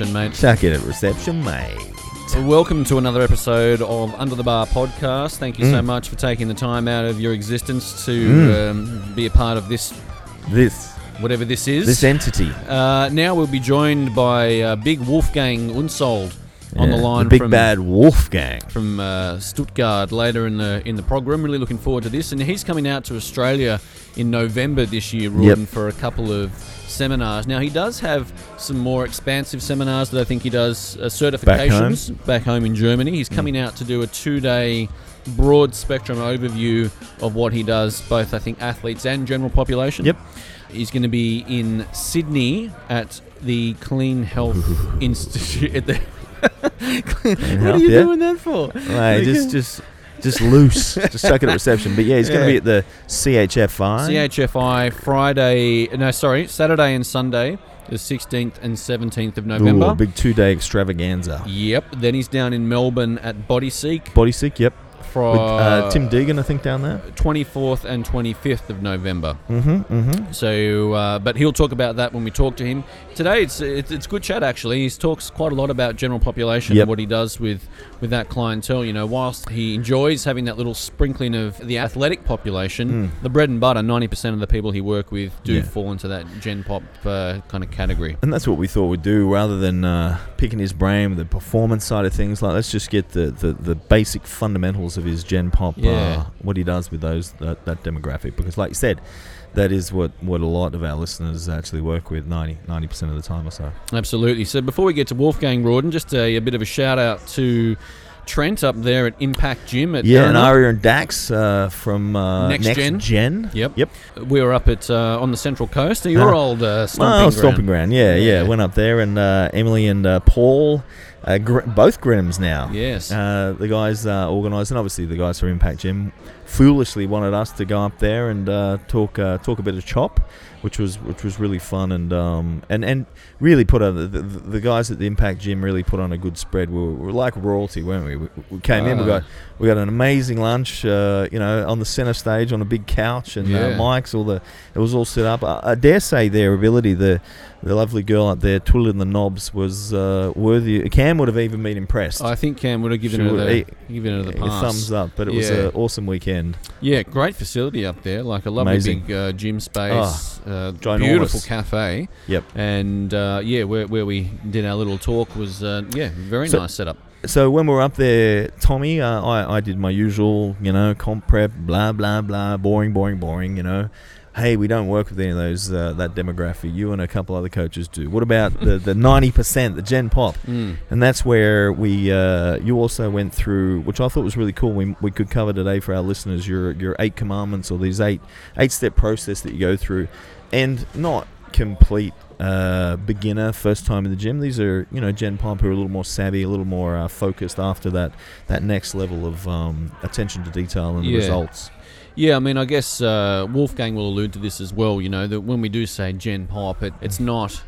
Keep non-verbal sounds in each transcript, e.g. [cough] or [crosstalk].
reception, mate. Chuck it at reception, mate. Welcome to another episode of Under the Bar podcast. Thank you so Mm. much for taking the time out of your existence to Mm. um, be a part of this, This whatever this is. this entity uh, now we'll be joined by uh, Big Wolfgang Unsold on the line big from bad wolf gang. from uh, Stuttgart later in the in the program. Really looking forward to this, and he's coming out to Australia in November this year, Rawdon, for a couple of seminars. Now he does have some more expansive seminars that I think he does uh, certifications back home. in Germany. He's coming out to do a two-day broad spectrum overview of what he does, both I think athletes and general population. Yep. He's going to be in Sydney at the Clean Health [laughs] Institute. At the what are you yeah. doing that for? Mate, just uh, just just loose. just chuck it at reception. But yeah, he's going to be at the CHFI. CHFI Friday, no, sorry, Saturday and Sunday, the 16th and 17th of November. Ooh, a big two day extravaganza. Yep. Then he's down in Melbourne at Body Seek Body sick, yep. For With uh, Tim Deegan, I think, down there. 24th and 25th of November. Mm-hmm. Mm-hmm. So, uh, but he'll talk about that when we talk to him today. It's it's, it's good chat actually. He talks quite a lot about general population Yep. and what he does with with that clientele. You know, whilst he enjoys having that little sprinkling of the athletic population, Mm. the bread and butter, ninety percent of the people he work with do Yeah. fall into that gen pop uh, kind of category. And that's what we thought we'd do rather than uh, picking his brain with the performance side of things. Like, let's just get the, the, the basic fundamentals of his Gen Pop, Yeah. uh, what he does with those that, that demographic. Because, like you said, that is what, what a lot of our listeners actually work with 90, 90% of the time or so. Absolutely. So before we get to Wolfgang Rawdon, just a, a bit of a shout out to Trent up there at Impact Gym at Yeah, and. Aria and Dax uh, from uh, Next Next, Gen. Gen. Yep. Yep. We were up at uh, on the Central Coast, your old uh, stomping oh, ground. stomping ground. Yeah, yeah, Yeah. Went up there, and uh, Emily and uh, Paul, uh, Gr- both Grims now. Yes. Uh, the guys uh, organised, and obviously the guys from Impact Gym, foolishly wanted us to go up there and uh, talk uh, talk a bit of chop, which was which was really fun and um, and and really put on the, the, the guys at the Impact Gym really put on a good spread. We were, we were like royalty, weren't we? We, we came in, we Uh. got we got an amazing lunch, uh, you know, on the centre stage on a big couch and Yeah. uh, mics. All the it was all set up. I, I dare say their ability, the the lovely girl up there twiddling the knobs, was uh, worthy. Cam would have even been impressed. I think Cam would have given Sure, it the he- given it the a thumbs up, but it was an awesome weekend. Yeah, great facility up there. Like a lovely Amazing. big uh, gym space, uh, beautiful cafe, Yep. and uh, yeah, where, where we did our little talk was uh, yeah, very So- nice setup. So when we were up there, Tommy, uh, I, I did my usual, you know, comp prep, blah blah blah, boring, boring, boring. You know, hey, we don't work with any of those uh, that demographic. You and a couple other coaches do. What about the the ninety percent, the Gen Pop? [laughs] Mm. And that's where we, uh, you also went through, which I thought was really cool. We, we could cover today for our listeners your your eight commandments or these eight eight step process that you go through, and not complete uh, beginner first time in the gym. These are you know Gen Pop who are a little more savvy, a little more uh, focused after that that next level of um, attention to detail and the Yeah. results. Yeah, I mean, I guess uh, Wolfgang will allude to this as well. You know that when we do say Gen Pop, it, it's not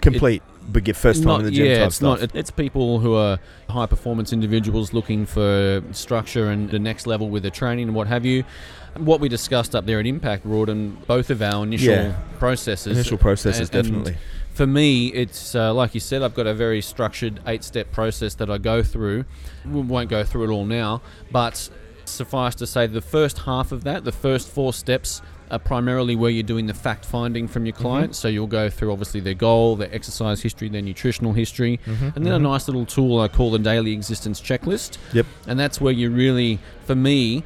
Complete. Begin first time not, in the gym yeah, it's stuff. not. It's people who are high performance individuals looking for structure and the next level with their training and what have you. What we discussed up there at Impact Rawdon, both of our initial Yeah. processes. Initial processes, and- and definitely. For me, it's uh, like you said, I've got a very structured eight step process that I go through. We won't go through it all now, but suffice to say, the first half of that, the first four steps, are primarily where you're doing the fact finding from your client. Mm-hmm. So you'll go through obviously their goal, their exercise history, their nutritional history, mm-hmm. and then a mm-hmm. nice little tool I call the daily existence checklist. Yep. And that's where you really, for me,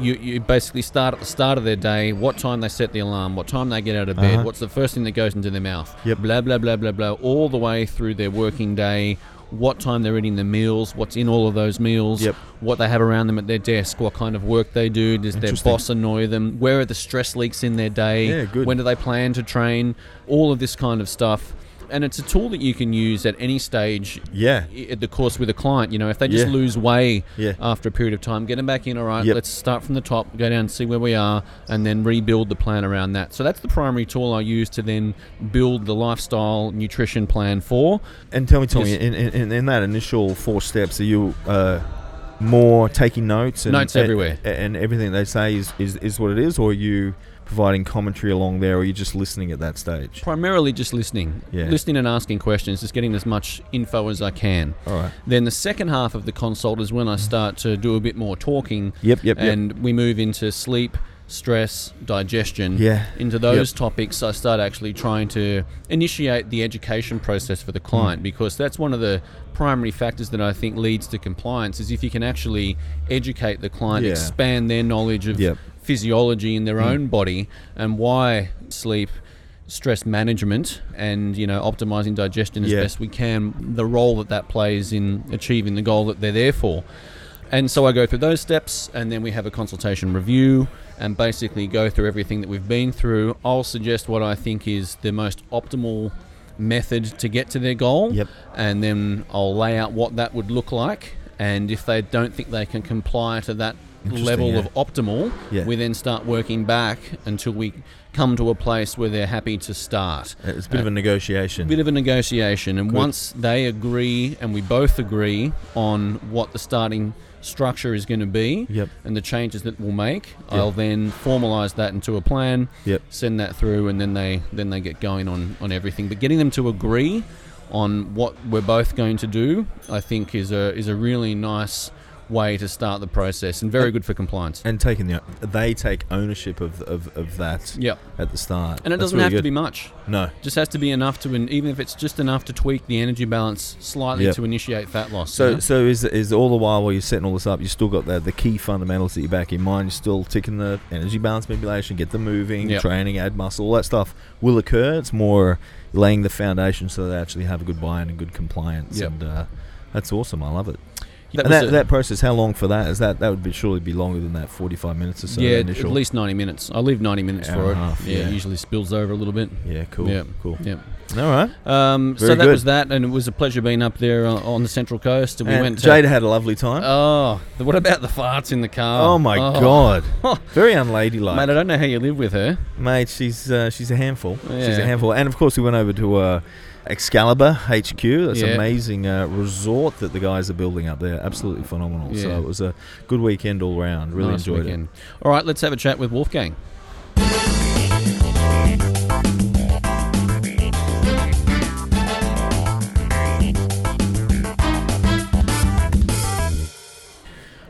you, you basically start at the start of their day, what time they set the alarm, what time they get out of bed, Uh-huh. what's the first thing that goes into their mouth, Yep. blah, blah, blah, blah, blah, all the way through their working day, what time they're eating their meals, what's in all of those meals, Yep. what they have around them at their desk, what kind of work they do, does their boss annoy them, where are the stress leaks in their day, Yeah, good. when do they plan to train, all of this kind of stuff. And it's a tool that you can use at any stage Yeah. at the course with a client. You know, if they just Yeah. lose way Yeah. after a period of time, get them back in. All right, Yep. let's start from the top, go down, and see where we are, and then rebuild the plan around that. So that's the primary tool I use to then build the lifestyle nutrition plan for. And tell me, Tommy, in, in, in that initial four steps, are you uh, more taking notes and Notes and- everywhere. and everything they say is, is, is what it is, or are you providing commentary along there, or you're just listening at that stage? Primarily just listening, Yeah. listening and asking questions, just getting as much info as I can. All right. Then the second half of the consult is when I start to do a bit more talking, Yep, yep, yep. and we move into sleep, stress, digestion. Yeah. Into those topics, I start actually trying to initiate the education process for the Hmm. client because that's one of the primary factors that I think leads to compliance is if you can actually educate the client, Yeah. expand their knowledge of Yep. Physiology in their hmm. own body and why sleep stress management and you know optimizing digestion as Yeah. best we can the role that that plays in achieving the goal that they're there for and so I go through those steps, and then we have a consultation review and basically go through everything that we've been through. I'll suggest what I think is the most optimal method to get to their goal, Yep. and then I'll lay out what that would look like. And if they don't think they can comply to that level yeah. of optimal, Yeah. we then start working back until we come to a place where they're happy to start uh, It's a bit of a uh, negotiation. bit of a negotiation, and Good. once they agree and we both agree on what the starting structure is going to be Yep. and the changes that we'll make, Yep. I'll then formalize that into a plan, Yep. send that through, and then they then they get going on on everything. But getting them to agree on what we're both going to do, I think is a is a really nice way to start the process and very good for compliance. and taking the they take ownership of of, of that Yep. at the start. And it That's doesn't really have to be much. No. Just has to be enough to, even if it's just enough to tweak the energy balance slightly Yep. to initiate fat loss. So, you know? so is is all the while while you're setting all this up, you still got the the key fundamentals that you back in mind. You're still ticking the energy balance manipulation, get them moving, Yep. training, add muscle, all that stuff will occur. It's more laying the foundation so they actually have a good buy-in and good compliance. And uh, that's awesome. I love it. That and that, a- that process, how long for that? Is that that would be surely be longer than that, 45 minutes or so? yeah, initial. at least 90 minutes. I leave 90 minutes Hour for it. half, yeah, yeah. it usually spills over a little bit. Yeah, cool, Yeah. cool. Yeah. All right. Um, so that good. was that, and it was a pleasure being up there on, on the Central Coast. And we And went to. Jada had a lovely time. Oh, what about the farts in the car? oh my god, [laughs] very unladylike. Mate, I don't know how you live with her. Mate, she's uh, she's a handful. She's a handful. And of course, we went over to uh, Excalibur HQ. That's an Yeah. amazing uh, resort that the guys are building up there. Absolutely phenomenal. So it was a good weekend all round. Really nice enjoyed weekend. All right, let's have a chat with Wolfgang.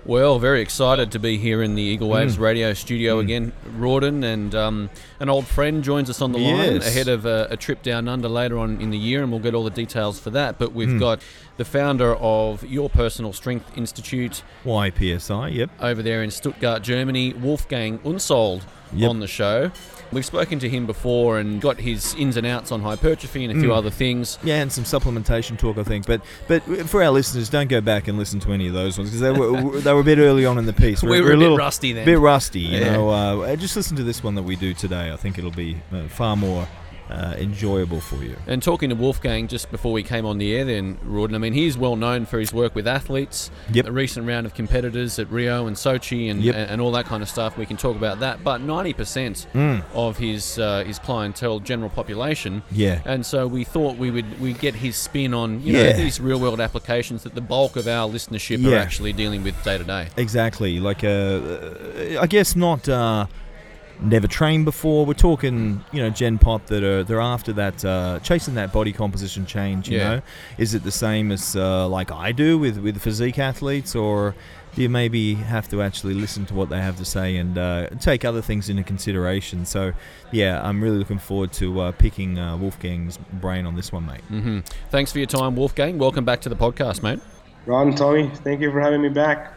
Well, very excited to be here in the Eagle Waves Mm. radio studio again. Rawdon and um, an old friend joins us on the line ahead of a, a trip down under later on in the year, and we'll get all the details for that. But we've Mm. got the founder of Your Personal Strength Institute. YPSI. Yep. over there in Stuttgart, Germany, Wolfgang Unsold Yep. on the show. We've spoken to him before and got his ins and outs on hypertrophy and a few Mm. other things. Yeah, and some supplementation talk, I think. But but for our listeners, don't go back and listen to any of those ones because they were [laughs] they were a bit early on in the piece. We were a bit rusty then. bit rusty, you Yeah. know. Uh, just listen to this one that we do today. I think it'll be uh, far more uh, enjoyable for you. And talking to Wolfgang just before we came on the air, then Rawdon, I mean, he's well known for his work with athletes. Yep. A recent round of competitors at Rio and Sochi and, Yep. and, all that kind of stuff. We can talk about that. But 90% Mm. of his uh, his clientele, general population. Yeah. And so we thought we would we get his spin on you know these real world applications that the bulk of our listenership Yeah. are actually dealing with day to day. Exactly. Like, uh, uh, I guess not. Never trained before. We're talking, you know, Gen Pop that are they're after that, uh, chasing that body composition change. You Yeah. know, is it the same as uh, like I do with with physique athletes, or do you maybe have to actually listen to what they have to say and uh, take other things into consideration? So, yeah, I'm really looking forward to uh, picking uh, Wolfgang's brain on this one, mate. Mm-hmm. Thanks for your time, Wolfgang. Welcome back to the podcast, mate. Ron, Tommy, thank you for having me back.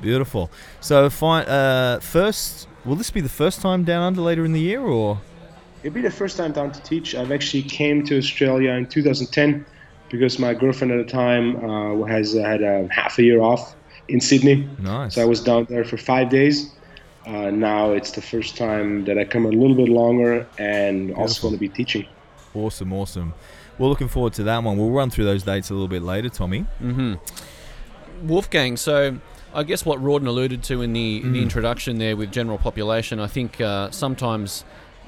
Beautiful. So, fi- uh, first, will this be the first time down under later in the year, or? It'll be the first time down to teach. I've actually came to Australia in 2010 because my girlfriend at the time uh, has uh, had a half a year off in Sydney. Nice. So I was down there for five days. Uh, now it's the first time that I come a little bit longer and also going to be teaching. Awesome, awesome. We're looking forward to that one. We'll run through those dates a little bit later, Tommy. Mm-hmm. Wolfgang, so I guess what Rawdon alluded to in the, in the Mm. introduction there with general population, I think uh, sometimes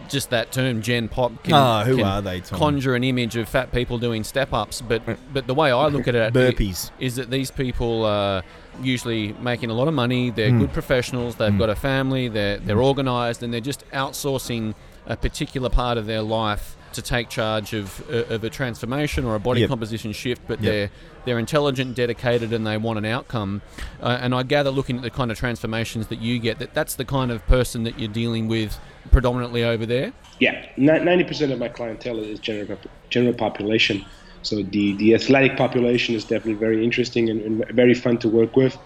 just that term Gen Pop can, Ah, who can are they, Tom? conjure an image of fat people doing step ups, but but the way I look at it [laughs] Burpees. is that these people are usually making a lot of money. They're Hmm. good professionals. They've got a family. They're they're organised, and they're just outsourcing a particular part of their life to take charge of uh, of a transformation or a body Yep. composition shift. But Yep. they're they're intelligent, dedicated, and they want an outcome. Uh, and I gather, looking at the kind of transformations that you get, that that's the kind of person that you're dealing with predominantly over there. Yeah, ninety percent of my clientele is general general population. So the the athletic population is definitely very interesting and, and very fun to work with.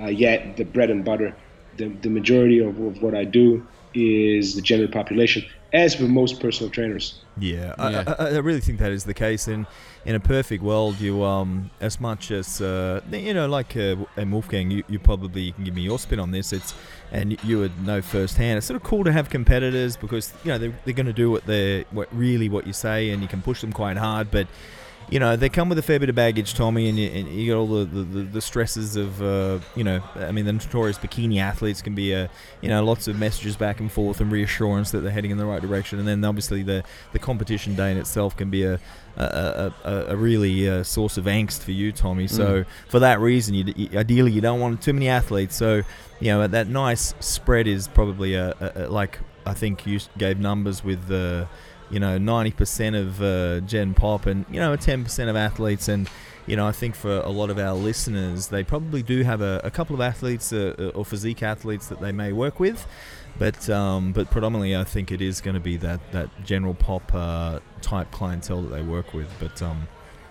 Uh, yet the bread and butter, the, the majority of, of what I do is the general population, as with most personal trainers. Yeah, Yeah. I, I, I really think that is the case. In in a perfect world, you um as much as uh, you know, like uh, and Wolfgang, you, you probably can give me your spin on this. It's and you would know firsthand. It's sort of cool to have competitors because you know they're, they're going to do what they're what really what you say, and you can push them quite hard, but. You know they come with a fair bit of baggage, Tommy, and you, and you got all the, the, the, stresses of, uh, you know, I mean, the notorious bikini athletes can be, uh, you know, lots of messages back and forth and reassurance that they're heading in the right direction, and then obviously the, the competition day in itself can be a a, a, a, really uh, source of angst for you, Tommy. So for that reason, you, you, ideally you don't want too many athletes. So you know that nice spread is probably a, a, a like I think you gave numbers with the. You know, 90% of uh, Gen Pop and, you know, 10% of athletes. And, you know, I think for a lot of our listeners, they probably do have a, a couple of athletes uh, or physique athletes that they may work with. But um, but predominantly, I think it is going to be that, that general pop uh, type clientele that they work with. But um,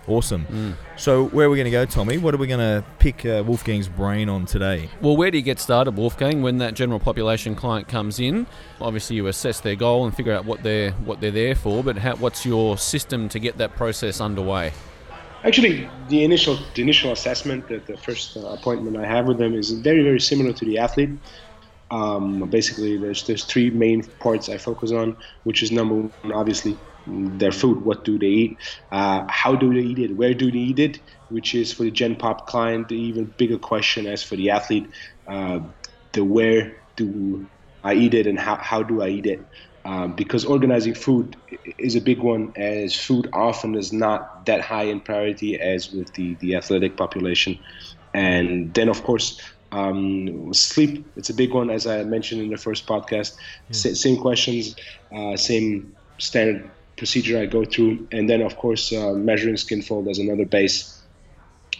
awesome. Mm. So where are we going to go, Tommy? What are we going to pick uh, Wolfgang's brain on today? Well, where do you get started, Wolfgang? When that general population client comes in, obviously you assess their goal and figure out what they're what they're there for. But how, what's your system to get that process underway? Actually, the initial the initial assessment, the, the first uh, appointment I have with them is very very similar to the athlete. Um, basically, there's there's three main parts I focus on, which is number one, obviously, their food. What do they eat? Uh, how do they eat it? Where do they eat it? Which is for the Gen Pop client the even bigger question as for the athlete. Uh, the where do I eat it and how, how do I eat it? Um, because organizing food is a big one, as food often is not that high in priority as with the, the athletic population. And then, of course, um, sleep, it's a big one, as I mentioned in the first podcast. Sa- same questions, uh, same standard procedure I go through. And then, of course, uh, measuring skin fold as another base.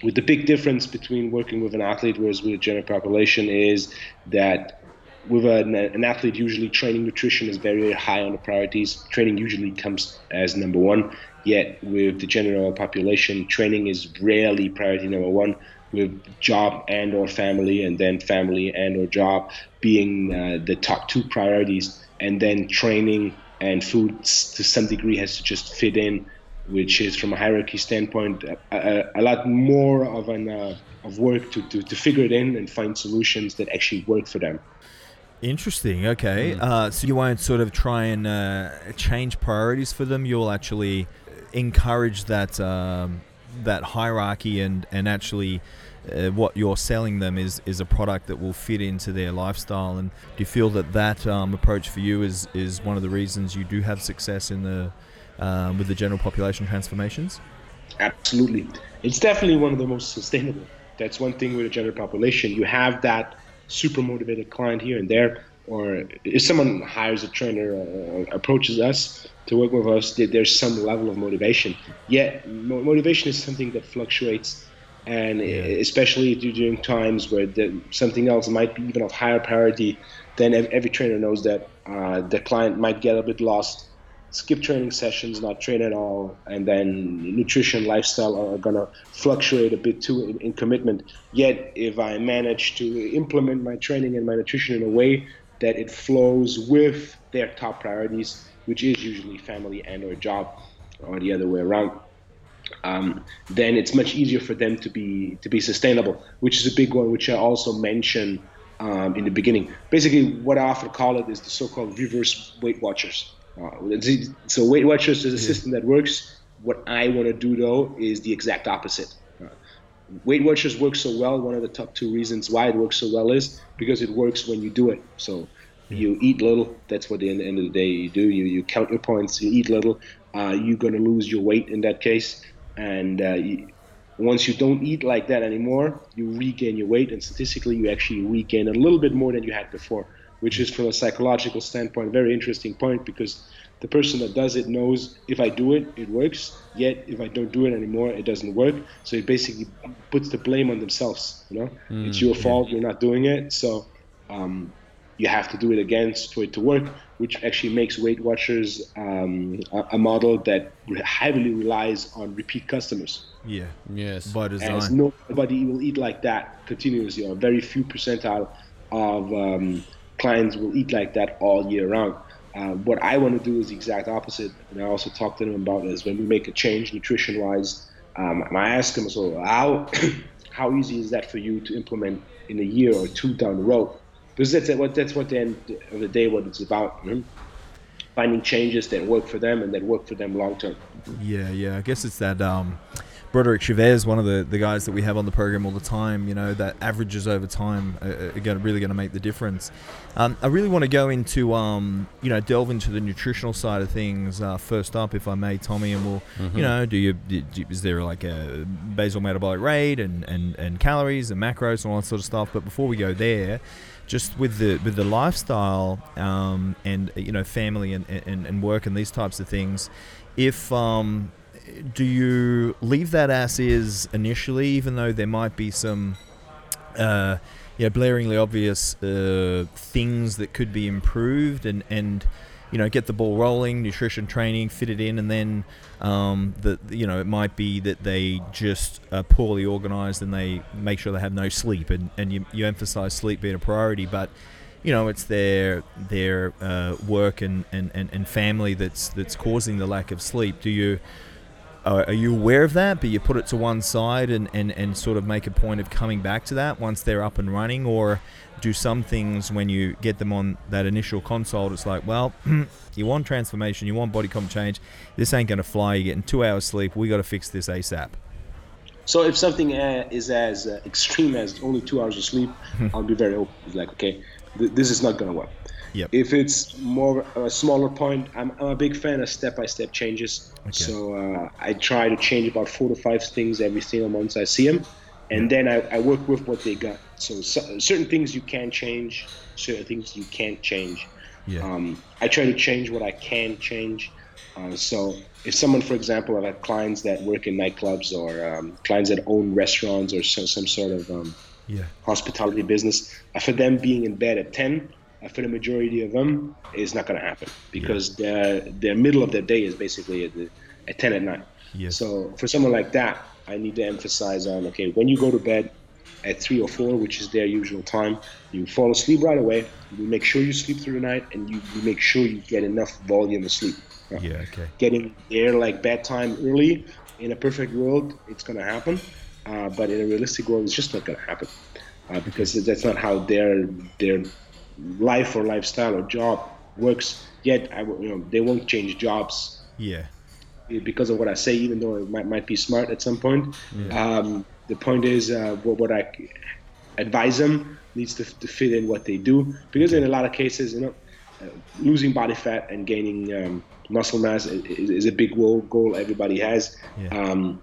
With the big difference between working with an athlete whereas with a general population is that with an, an athlete usually training nutrition is very, very high on the priorities. Training usually comes as number one. Yet with the general population training is rarely priority number one. With job and or family and then family and or job being uh, the top two priorities and then training and food to some degree has to just fit in which is from a hierarchy standpoint a, a, a lot more of an uh, of work to, to, to figure it in and find solutions that actually work for them. Interesting. Okay. Uh, so you won't sort of try and uh, change priorities for them. You'll actually encourage that um, that hierarchy and and actually. Uh, what you're selling them is, is a product that will fit into their lifestyle, and do you feel that that um, approach for you is, is one of the reasons you do have success in the um, with the general population transformations? Absolutely, it's definitely one of the most sustainable. That's one thing with the general population. You have that super motivated client here and there, or if someone hires a trainer or approaches us to work with us, there's some level of motivation. Yet, motivation is something that fluctuates, and especially during times where the, something else might be even of higher priority, then every trainer knows that uh, the client might get a bit lost skip training sessions, not train at all, and then nutrition, lifestyle are gonna fluctuate a bit too in, in, commitment. Yet, if I manage to implement my training and my nutrition in a way that it flows with their top priorities, which is usually family and or job, or the other way around, um, then it's much easier for them to be to be sustainable, which is a big one, which I also mentioned um, in the beginning. Basically, what I often call it is the so-called reverse Weight Watchers. Uh, so Weight Watchers is a system that works. What I want to do though is the exact opposite. Uh, Weight Watchers works so well. One of the top two reasons why it works so well is because it works when you do it. So You eat little. That's what at the end of the day you do. You you count your points. You eat little. Uh, you're gonna lose your weight in that case, and uh, you, once you don't eat like that anymore, you regain your weight, and statistically, you actually regain a little bit more than you had before, which is from a psychological standpoint a very interesting point because the person that does it knows if I do it, it works. Yet if I don't do it anymore, it doesn't work. So it basically puts the blame on themselves. You know, mm, it's your fault. You're not doing it. So um, you have to do it again for it to work, which actually makes Weight Watchers um, a, a, model that heavily relies on repeat customers. Yeah. Yes. By design. As nobody will eat like that continuously, or very few percentile of um, clients will eat like that all year round. Uh, what I want to do is the exact opposite, and I also talk to them about is when we make a change nutrition-wise. Um, I ask them so how [clears throat] how easy is that for you to implement in a year or two down the road? Because that's what that's what the end of the day what it's about. You know? Finding changes that work for them and that work for them long term. Yeah, yeah. I guess it's that. Um, Broderick Chavez, one of the, the guys that we have on the program all the time, you know, that averages over time are, are gonna, really going to make the difference. Um, I really want to go into, um, you know, delve into the nutritional side of things uh, first up, if I may, Tommy, and we'll, mm-hmm. you know, do you, do, is there like a basal metabolic rate and, and, and calories and macros and all that sort of stuff? But before we go there, just with the with the lifestyle um, and you know family and, and, and work and these types of things, if um, do you leave that as is initially, even though there might be some, uh, know, blaringly obvious uh, things that could be improved, and and you know, get the ball rolling, nutrition training, fit it in, and then um, that you know it might be that they just are poorly organized and they make sure they have no sleep, and and you, you emphasize sleep being a priority, but you know it's their their uh, work and, and, and, and family that's that's causing the lack of sleep. Do you uh, are you aware of that, but you put it to one side and, and, and sort of make a point of coming back to that once they're up and running? Or do some things when you get them on that initial consult, it's like, well, [clears throat] you want transformation, you want body comp change, this ain't going to fly, you're getting two hours sleep, we got to fix this ASAP. So if something uh, is as uh, extreme as only two hours of sleep, I'll be very open. Like, okay, th- this is not going to work. Yep. If it's more a smaller point, I'm, I'm a big fan of step-by-step changes. Okay. So uh, I try to change about four to five things every single month I see them, and then I, I work with what they got. So, so, certain things you can change, certain things you can't change. Yeah. Um, I try to change what I can change. Uh, so if someone, for example, I've had clients that work in nightclubs or um, clients that own restaurants or some, some sort of um, yeah. hospitality business, uh, for them being in bed at 10, uh, for the majority of them, it's not going to happen because yeah. their their middle of their day is basically at, the, at 10 at night. Yes. So for someone like that, I need to emphasize on okay, when you go to bed at three or four, which is their usual time, you fall asleep right away. You make sure you sleep through the night, and you, you make sure you get enough volume of sleep. Yeah. Okay. Getting there like bedtime early in a perfect world, it's going to happen. Uh, but in a realistic world, it's just not going to happen uh, because that's not how their their life or lifestyle or job works yet I, you know they won't change jobs. Yeah. Because of what I say even though it might, might be smart at some point. Yeah. um, the point is uh, what, what I advise them needs to, to, fit in what they do. Because in a lot of cases you know uh, losing body fat and gaining um, muscle mass is, is, a big goal, goal everybody has. Yeah. um,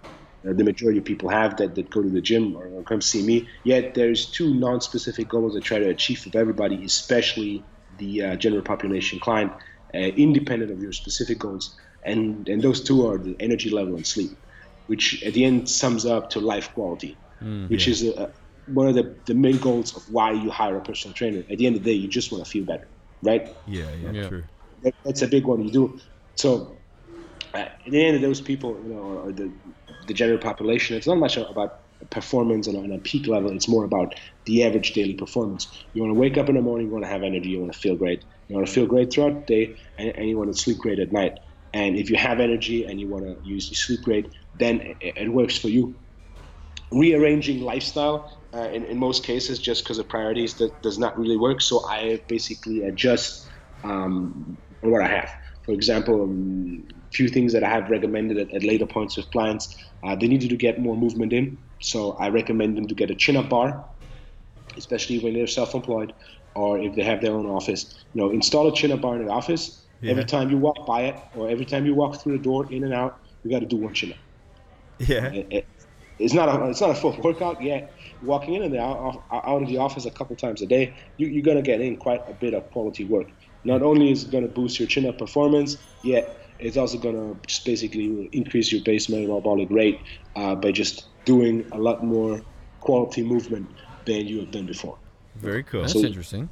uh, the majority of people have that, that go to the gym or, or come see me. Yet there's two non-specific goals I try to achieve with everybody, especially the uh, general population client, uh, independent of your specific goals. And and those two are the energy level and sleep, which at the end sums up to life quality, mm, which yeah. is a, one of the, the main goals of why you hire a personal trainer. At the end of the day, you just want to feel better, right? Yeah, yeah, yeah. true. That, that's a big one you do. So uh, at the end of those people, you know, or the the general population. It's not much about performance on a, on a peak level. It's more about the average daily performance. You want to wake up in the morning, you want to have energy, you want to feel great. You want to feel great throughout the day, and, and you want to sleep great at night. And if you have energy and you want to use sleep great, then it, it works for you. Rearranging lifestyle uh, in, in most cases, just because of priorities, that does not really work. So I basically adjust um, what I have. For example, um, few things that I have recommended at, at later points with clients. Uh, they needed to get more movement in, so I recommend them to get a chin-up bar especially when they're self-employed or if they have their own office. You know, install a chin-up bar in the office. Yeah. Every time you walk by it, or every time you walk through the door, in and out, you got to do one chin-up. Yeah. It- it- it's not a it's not a full workout yet. Walking in and out, out of the office a couple times a day, you, you're gonna get in quite a bit of quality work. Not only is it gonna boost your chin up performance, yet it's also gonna just basically increase your base metabolic rate uh, by just doing a lot more quality movement than you have done before. Very cool. That's So- interesting.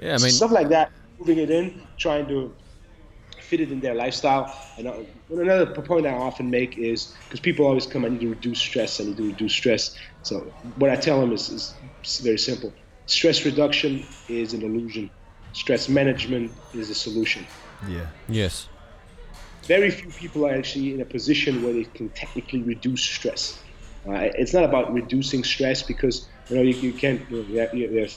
Yeah, I mean, stuff like that, moving it in, trying to fit it in their lifestyle. And uh, another point I often make is because people always come, I need to reduce stress, I need to reduce stress. So what I tell them is, is very simple. Stress reduction is an illusion. Stress management is a solution. Yeah. yes. Very few people are actually in a position where they can technically reduce stress. Uh, it's not about reducing stress because you know you, you can't you, know, you, have, you, have,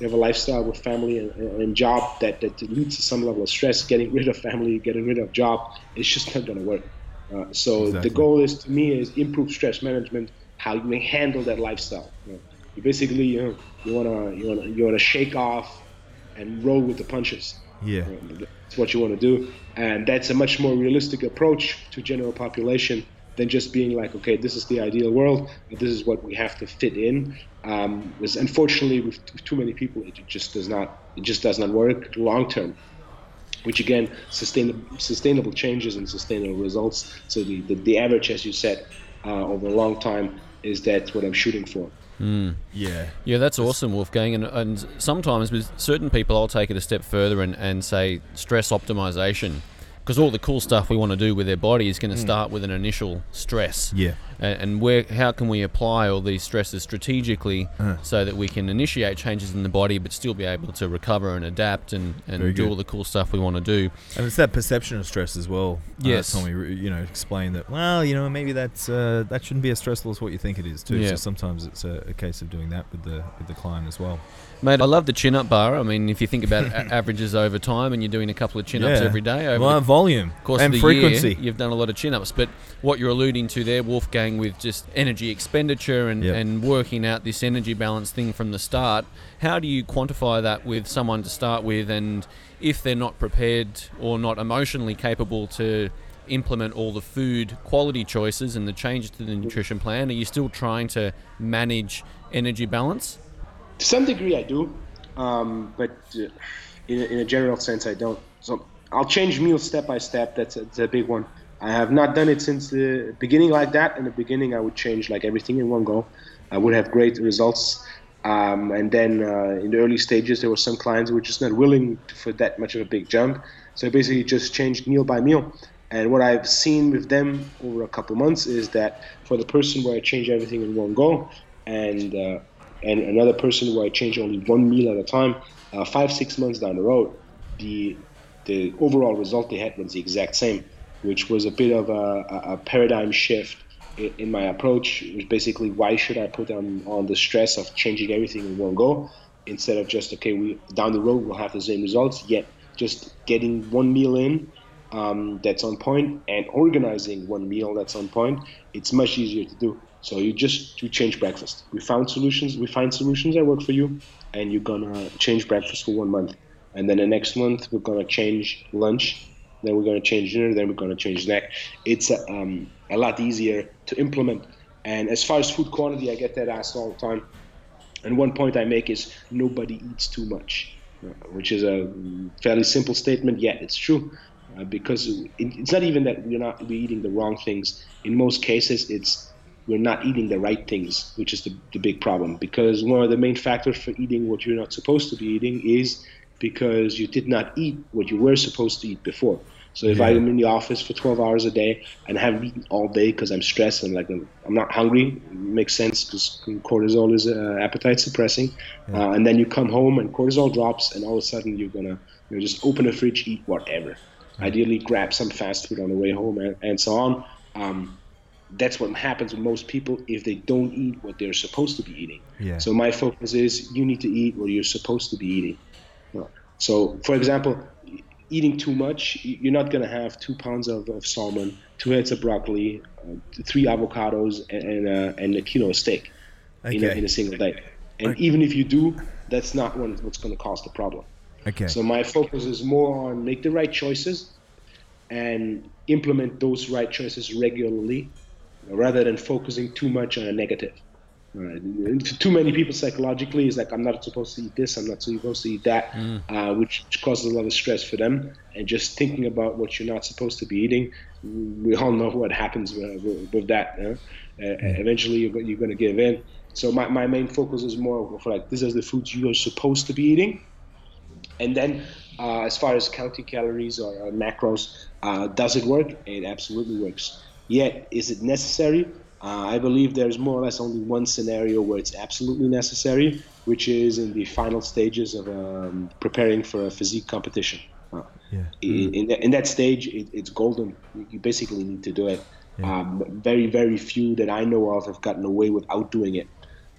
you have a lifestyle with family and, and job that, that leads to some level of stress. Getting rid of family, getting rid of job, it's just not going to work. Uh, so Exactly. the goal is to me is improve stress management, how you may handle that lifestyle. You, know, you basically you know you wanna you wanna you wanna shake off and roll with the punches. Yeah. What you want to do, and that's a much more realistic approach to general population than just being like, okay, this is the ideal world, this is what we have to fit in. Um, because unfortunately, with too many people, it just does not, it just does not work long term. Which again, sustainable, sustainable changes and sustainable results. So the, the, the average, as you said, uh, over a long time, is that what I'm shooting for. Mm. Yeah. Yeah, that's awesome, Wolfgang. And, and sometimes with certain people, I'll take it a step further and, and say stress optimization. Because all the cool stuff we want to do with their body is going to mm. start with an initial stress. Yeah. And, where, how can we apply all these stresses strategically Uh. so that we can initiate changes in the body but still be able to recover and adapt and, and Very do good. all the cool stuff we want to do? And it's that perception of stress as well. Yes. Uh, Tommy, you know, explain that. Well, you know, maybe that's uh, that shouldn't be as stressful as what you think it is too. Yeah. So sometimes it's a, a case of doing that with the with the client as well. Mate, I love the chin up bar. I mean, if you think about [laughs] averages over time and you're doing a couple of chin ups Yeah. every day over Well, the volume course and of frequency. year, you've done a lot of chin ups. But what you're alluding to there, Wolfgang, with just energy expenditure and, Yep. and working out this energy balance thing from the start, how do you quantify that with someone to start with? And if they're not prepared or not emotionally capable to implement all the food quality choices and the changes to the nutrition plan, are you still trying to manage energy balance? To some degree, I do, um, but uh, in, a, in a general sense, I don't. So I'll change meals step by step. That's a, that's a big one. I have not done it since the beginning like that. In the beginning, I would change like everything in one go. I would have great results. Um, and then uh, in the early stages, there were some clients who were just not willing for that much of a big jump. So I basically just changed meal by meal. And what I've seen with them over a couple months is that for the person where I change everything in one go, and uh, and another person where I change only one meal at a time, uh, five six months down the road, the the overall result they had was the exact same, which was a bit of a, a, paradigm shift in, my approach. Was basically why should I put on on the stress of changing everything in one go instead of just okay we down the road we'll have the same results yet just getting one meal in um, that's on point and organizing one meal that's on point it's much easier to do so you just you change breakfast we found solutions we find solutions that work for you and you're gonna change breakfast for one month and then the next month we're gonna change lunch then we're gonna change dinner then we're gonna change snack it's a, um, a lot easier to implement and as far as food quantity i get that asked all the time and one point I make is nobody eats too much, which is a fairly simple statement, yet it's true. Uh, because it, it's not even that we're not we're eating the wrong things. In most cases, it's we're not eating the right things, which is the, the big problem. Because one of the main factors for eating what you're not supposed to be eating is because you did not eat what you were supposed to eat before. So if Yeah. I'm in the office for 12 hours a day and haven't eaten all day because I'm stressed and like I'm, not hungry, it makes sense because cortisol is uh, appetite suppressing. Uh, and then you come home and cortisol drops, and all of a sudden you're gonna you know, just open a fridge, eat whatever. Ideally, grab some fast food on the way home and, and so on. Um, that's what happens with most people if they don't eat what they're supposed to be eating. Yeah. So my focus is you need to eat what you're supposed to be eating. So, for example, eating too much, you're not going to have two pounds of, of salmon, two heads of broccoli, uh, three avocados, and, and, uh, and a kilo of steak in, a, in a single day. And okay. even if you do, that's not what's going to cause the problem. Okay. So my focus is more on make the right choices and implement those right choices regularly rather than focusing too much on a negative. Right. Too many people psychologically is like I'm not supposed to eat this, I'm not supposed to eat that, mm. uh, which, which, causes a lot of stress for them. And just thinking about what you're not supposed to be eating, we all know what happens with, with, with that. Uh, eventually, you're, you're going to give in. So my, my main focus is more for like this is the foods you are supposed to be eating, and then uh, as far as counting calories or, or macros, uh, does it work? It absolutely works. Yet, is it necessary? Uh, I believe there's more or less only one scenario where it's absolutely necessary, which is in the final stages of um, preparing for a physique competition. Uh, yeah. in, in, that, in, that, stage, it, it's golden. You basically need to do it. Yeah. Um, very, very few that I know of have gotten away without doing it.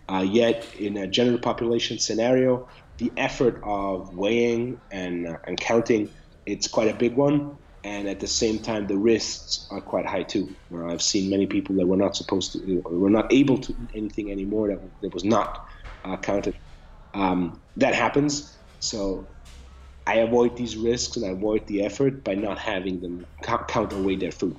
Uh, yet, in a general population scenario, the effort of weighing and, uh, and counting, it's quite a big one and at the same time the risks are quite high too. I've seen many people that were not supposed to, were not able to eat anything anymore that, that was not uh, counted. Um, that happens, so I avoid these risks and I avoid the effort by not having them count weigh their food.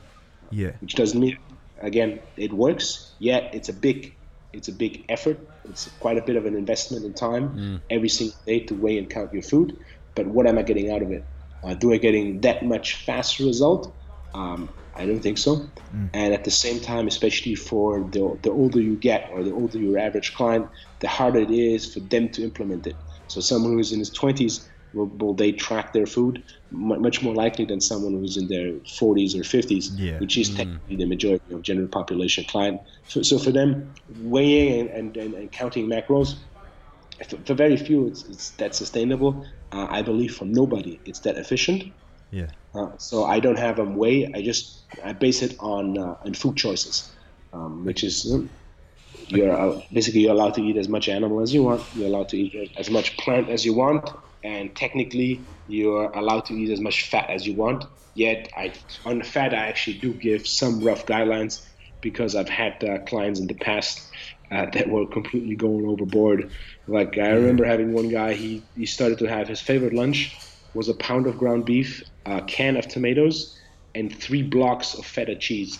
Yeah, which doesn't mean, again, it works. Yet it's a big, it's a big effort. It's quite a bit of an investment in time mm. every single day to weigh and count your food. But what am I getting out of it? Uh, do I getting that much faster result? Um, I don't think so. Mm. And at the same time, especially for the, the older you get or the older your average client, the harder it is for them to implement it. So someone who's in his 20s, will, will they track their food? Much more likely than someone who's in their 40s or 50s, yeah. which is mm. technically the majority of general population client. So, so for them, weighing and, and, and, counting macros, for very few, it's, it's that sustainable. Uh, I believe from nobody, it's that efficient. Yeah. Uh, so I don't have a way. I just I base it on uh, on food choices, um, which is you're uh, basically you're allowed to eat as much animal as you want. You're allowed to eat as much plant as you want, and technically you're allowed to eat as much fat as you want. Yet I on the fat I actually do give some rough guidelines because I've had uh, clients in the past uh, that were completely going overboard. Like I remember having one guy, he, he started to have his favorite lunch was a pound of ground beef, a can of tomatoes, and three blocks of feta cheese.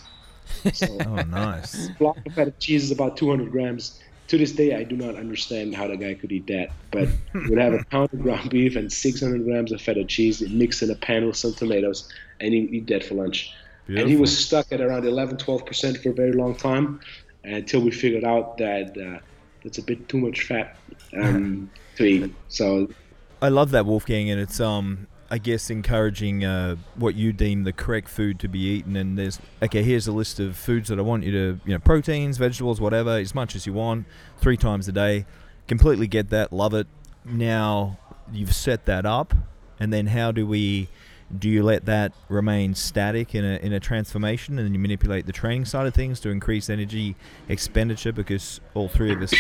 So, [laughs] oh, nice. block of feta cheese is about 200 grams. To this day, I do not understand how the guy could eat that. But would have a [laughs] pound of ground beef and 600 grams of feta cheese, mix in a pan with some tomatoes, and he'd eat that for lunch. Beautiful. And he was stuck at around 11, 12% for a very long time until we figured out that uh, it's a bit too much fat um, [laughs] to eat. So I love that Wolfgang, and it's um I guess encouraging uh, what you deem the correct food to be eaten. And there's okay, here's a list of foods that I want you to you know proteins, vegetables, whatever, as much as you want, three times a day. Completely get that, love it. Now you've set that up, and then how do we? Do you let that remain static in a, in a transformation and then you manipulate the training side of things to increase energy expenditure? Because all three of us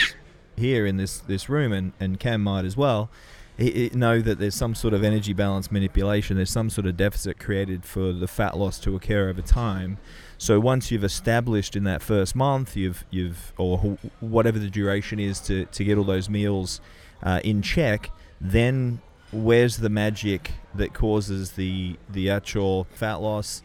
here in this, this room and, and Cam might as well know that there's some sort of energy balance manipulation. There's some sort of deficit created for the fat loss to occur over time. So once you've established in that first month you've you've or whatever the duration is to, to get all those meals uh, in check then where's the magic that causes the the actual fat loss?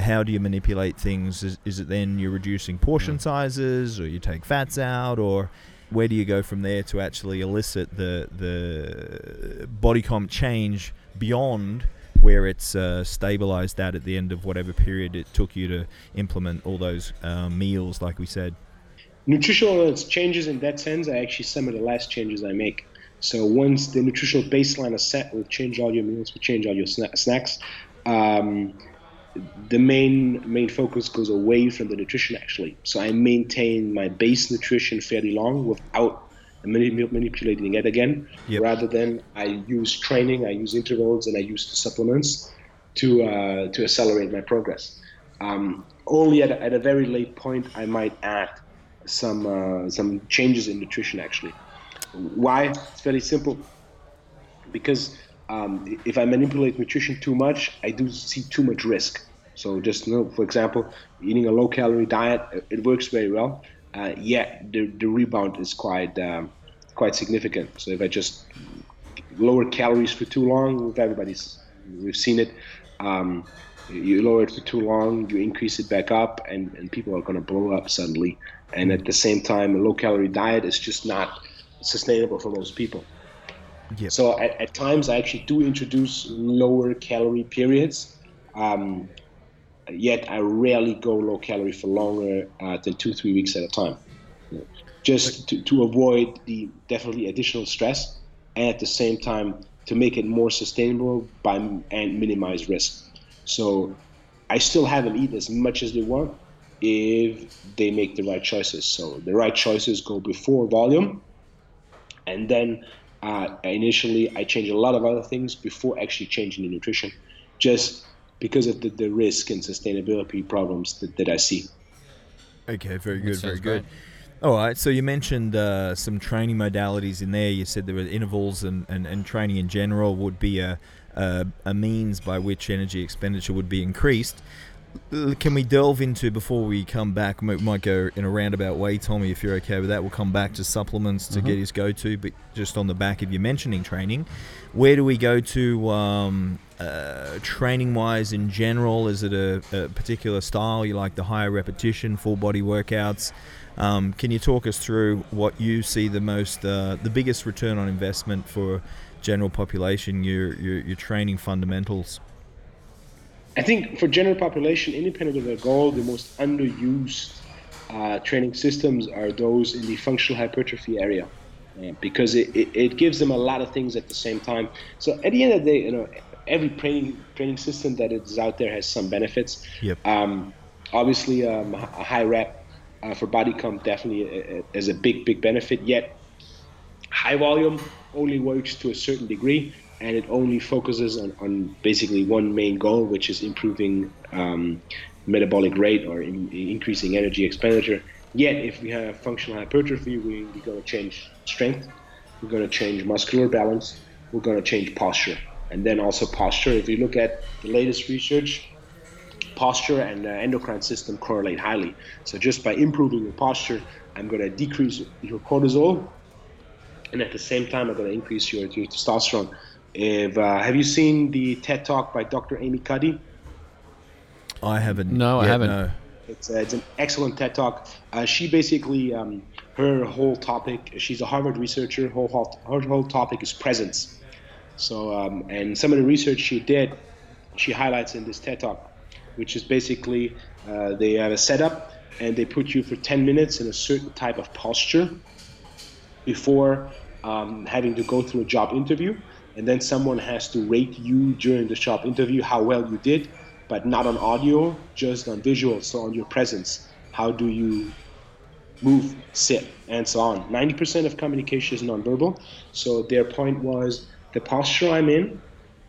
How do you manipulate things? Is, is it then you're reducing portion sizes, or you take fats out, or where do you go from there to actually elicit the the body comp change beyond where it's uh, stabilized at at the end of whatever period it took you to implement all those uh, meals, like we said? Nutritional changes in that sense are actually some of the last changes I make. So once the nutritional baseline is set, we'll change all your meals, we'll change all your sna- snacks. Um, the main main focus goes away from the nutrition actually. So I maintain my base nutrition fairly long without manipulating it again. Yep. Rather than I use training, I use intervals, and I use the supplements to uh, to accelerate my progress. Um, only at a, at a very late point, I might add some uh, some changes in nutrition actually. Why? It's very simple. Because um, if I manipulate nutrition too much, I do see too much risk. So just you know, for example, eating a low-calorie diet, it works very well. Uh, yet the, the rebound is quite um, quite significant. So if I just lower calories for too long, with everybody's we've seen it. Um, you lower it for too long, you increase it back up, and, and people are going to blow up suddenly. And at the same time, a low calorie diet is just not sustainable for most people. Yep. So at, at, times, I actually do introduce lower calorie periods. Um, yet I rarely go low calorie for longer uh, than two, three weeks at a time. Just to, to avoid the definitely additional stress and at the same time to make it more sustainable by and minimize risk. So I still have them eat as much as they want if they make the right choices. So the right choices go before volume, and then uh, initially I change a lot of other things before actually changing the nutrition, just because of the, the risk and sustainability problems that, that I see. Okay, very good, very good. Great. All right, so you mentioned uh, some training modalities in there. You said there were intervals and, and, and training in general would be a, a, a means by which energy expenditure would be increased. Can we delve into before we come back? We might go in a roundabout way, Tommy, if you're okay with that. We'll come back to supplements to mm-hmm. get his go to, but just on the back of you mentioning training, where do we go to um, uh, training wise in general? Is it a, a particular style you like the higher repetition, full body workouts? Um, can you talk us through what you see the most, uh, the biggest return on investment for general population? Your your, your training fundamentals. I think for general population, independent of their goal, the most underused uh, training systems are those in the functional hypertrophy area. Uh, because it, it, it, gives them a lot of things at the same time. So at the end of the day, you know, every training training system that is out there has some benefits. Yep. Um, obviously, um, a high rep uh, for body comp definitely is a big, big benefit. Yet, high volume only works to a certain degree, and it only focuses on, on basically one main goal, which is improving um, metabolic rate or in, increasing energy expenditure. Yet, if we have functional hypertrophy, we, we're going to change strength, we're going to change muscular balance, we're going to change posture. And then also posture, if you look at the latest research, posture and endocrine system correlate highly. So just by improving your posture, I'm going to decrease your cortisol, and at the same time, I'm going to increase your, your testosterone. If uh, have you seen the TED Talk by Dr. Amy Cuddy? I haven't. No, I haven't. No. It's, uh, it's an excellent TED Talk. Uh, she basically um, her whole topic. She's a Harvard researcher. Her whole, her whole topic is presence. So um, and some of the research she did, she highlights in this TED Talk which is basically uh, they have a setup and they put you for 10 minutes in a certain type of posture before um, having to go through a job interview. And then someone has to rate you during the shop interview how well you did, but not on audio, just on visual, so on your presence. How do you move, sit, and so on? 90% of communication is nonverbal. So their point was the posture I'm in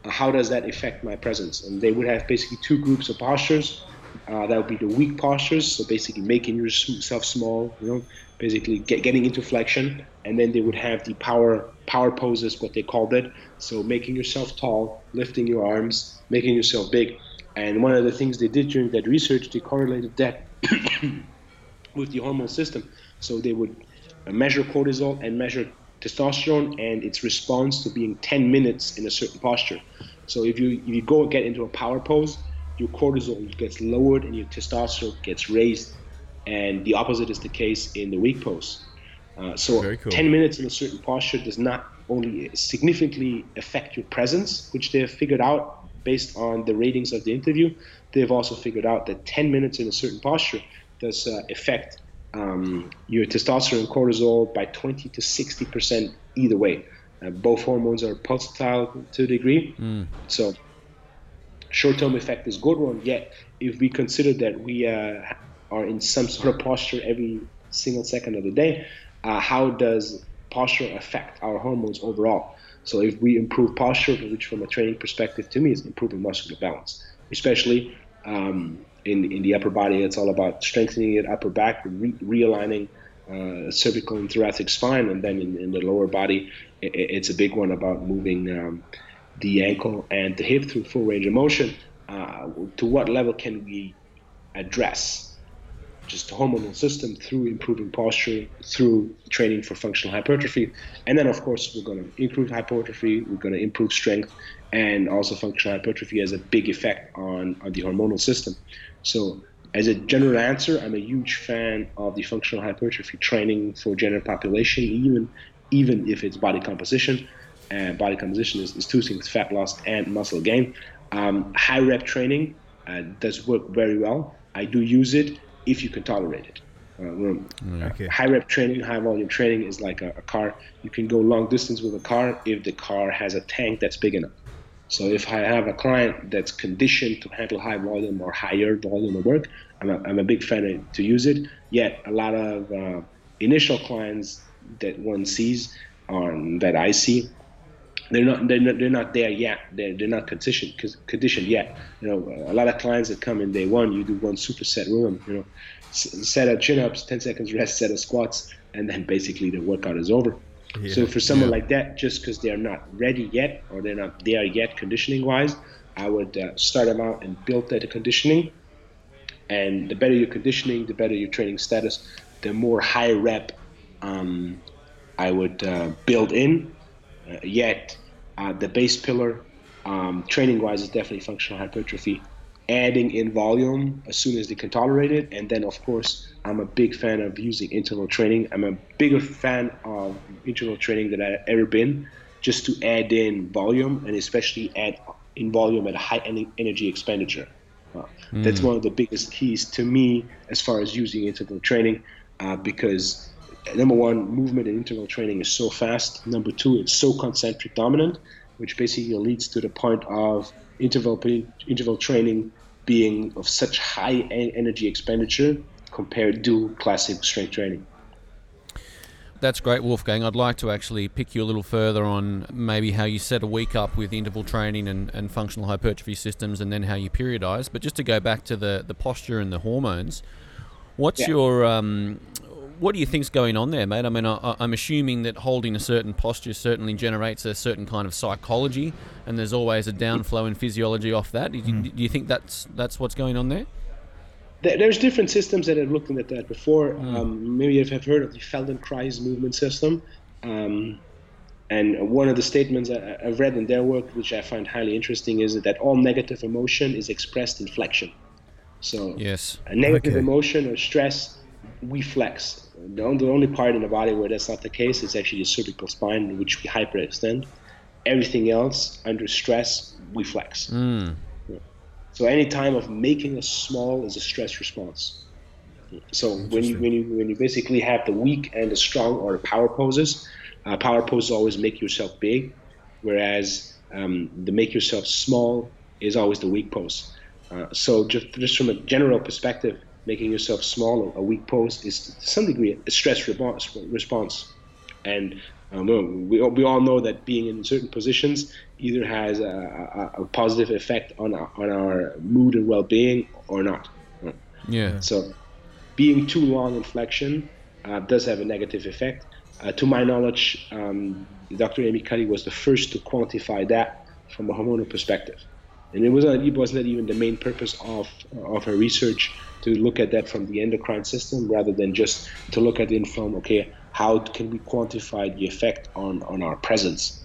uh, how does that affect my presence? And they would have basically two groups of postures. Uh, that would be the weak postures, so basically making yourself small, you know, basically get, getting into flexion, and then they would have the power power poses, what they called it. So making yourself tall, lifting your arms, making yourself big. And one of the things they did during that research, they correlated that [coughs] with the hormone system. So they would measure cortisol and measure testosterone and its response to being 10 minutes in a certain posture. So if you if you go get into a power pose, your cortisol gets lowered and your testosterone gets raised, and the opposite is the case in the weak pose. Uh, so cool. 10 minutes in a certain posture does not only significantly affect your presence, which they have figured out based on the ratings of the interview. They've also figured out that 10 minutes in a certain posture does uh, affect um, your testosterone and cortisol by 20 to 60 percent either way. Uh, both hormones are pulsatile to a degree, mm. so short-term effect is good one. Yet, if we consider that we uh, are in some sort of posture every single second of the day, uh, how does posture affect our hormones overall? So, if we improve posture, which from a training perspective to me is improving muscular balance, especially um, in, in the upper body, it's all about strengthening it upper back, re- realigning uh, cervical and thoracic spine, and then in, in the lower body, it, it's a big one about moving um, the ankle and the hip through full range of motion. Uh, to what level can we address just the hormonal system through improving posture, through training for functional hypertrophy. And then, of course, we're going to improve hypertrophy, we're going to improve strength, and also functional hypertrophy has a big effect on, on the hormonal system. So, as a general answer, I'm a huge fan of the functional hypertrophy training for general population, even even if it's body composition. And body composition is, is two things: fat loss and muscle gain. Um, high rep training uh, does work very well. I do use it if you can tolerate it. Uh, okay. High rep training, high volume training is like a, a, car. You can go long distance with a car if the car has a tank that's big enough. So if I have a client that's conditioned to handle high volume or higher volume of work, I'm a, I'm a big fan of, to use it. Yet a lot of uh, initial clients that one sees or that I see they're not they're not, they're not there yet. They're, they're not conditioned conditioned yet. You know, a lot of clients that come in day one, you do one superset rhythm. You know, set of chin ups, ten seconds rest, set of squats, and then basically the workout is over. Yeah. So for someone yeah. like that, just because they're not ready yet or they're not there yet conditioning wise, I would uh, start them out and build that conditioning. And the better your conditioning, the better your training status, the more high rep um, I would uh, build in. Uh, yet uh, the base pillar, um, training wise, is definitely functional hypertrophy. Adding in volume as soon as they can tolerate it. And then, of course, I'm a big fan of using interval training. I'm a bigger fan of interval training than I've ever been, just to add in volume and especially add in volume at a high energy expenditure. Uh, mm. That's one of the biggest keys to me as far as using interval training uh, because number one, movement and interval training is so fast. Number two, it's so concentric dominant, which basically leads to the point of interval interval training being of such high energy expenditure compared to classic strength training. That's great, Wolfgang. I'd like to actually pick you a little further on maybe how you set a week up with interval training and, and functional hypertrophy systems and then how you periodize. But just to go back to the, the posture and the hormones, what's yeah. your um, what do you think's going on there, mate? I mean, I, am assuming that holding a certain posture certainly generates a certain kind of psychology, and there's always a downflow in physiology off that. Do you, mm. do you think that's that's what's going on there? There's different systems that have looked at that before. Mm. Um, maybe you've heard of the Feldenkrais movement system. Um, and one of the statements I've read in their work, which I find highly interesting, is that all negative emotion is expressed in flexion. So, yes, a negative okay. emotion or stress, we flex the only part in the body where that's not the case is actually the cervical spine, which we hyperextend. Everything else, under stress, we flex. Mm. So any time of making us small is a stress response. So when you when you when you basically have the weak and the strong or the power poses, uh, power poses always make yourself big, whereas um, the make yourself small is always the weak pose. Uh, so just just from a general perspective, making yourself smaller, a weak pose is to some degree a stress response. And um, we, we all know that being in certain positions either has a, a, a positive effect on our, on our mood and well-being or not. Yeah. So being too long in flexion uh, does have a negative effect. Uh, to my knowledge, um, Dr. Amy Cuddy was the first to quantify that from a hormonal perspective. And it was not, it was not even the main purpose of, of her research to look at that from the endocrine system rather than just to look at it from okay how can we quantify the effect on on our presence?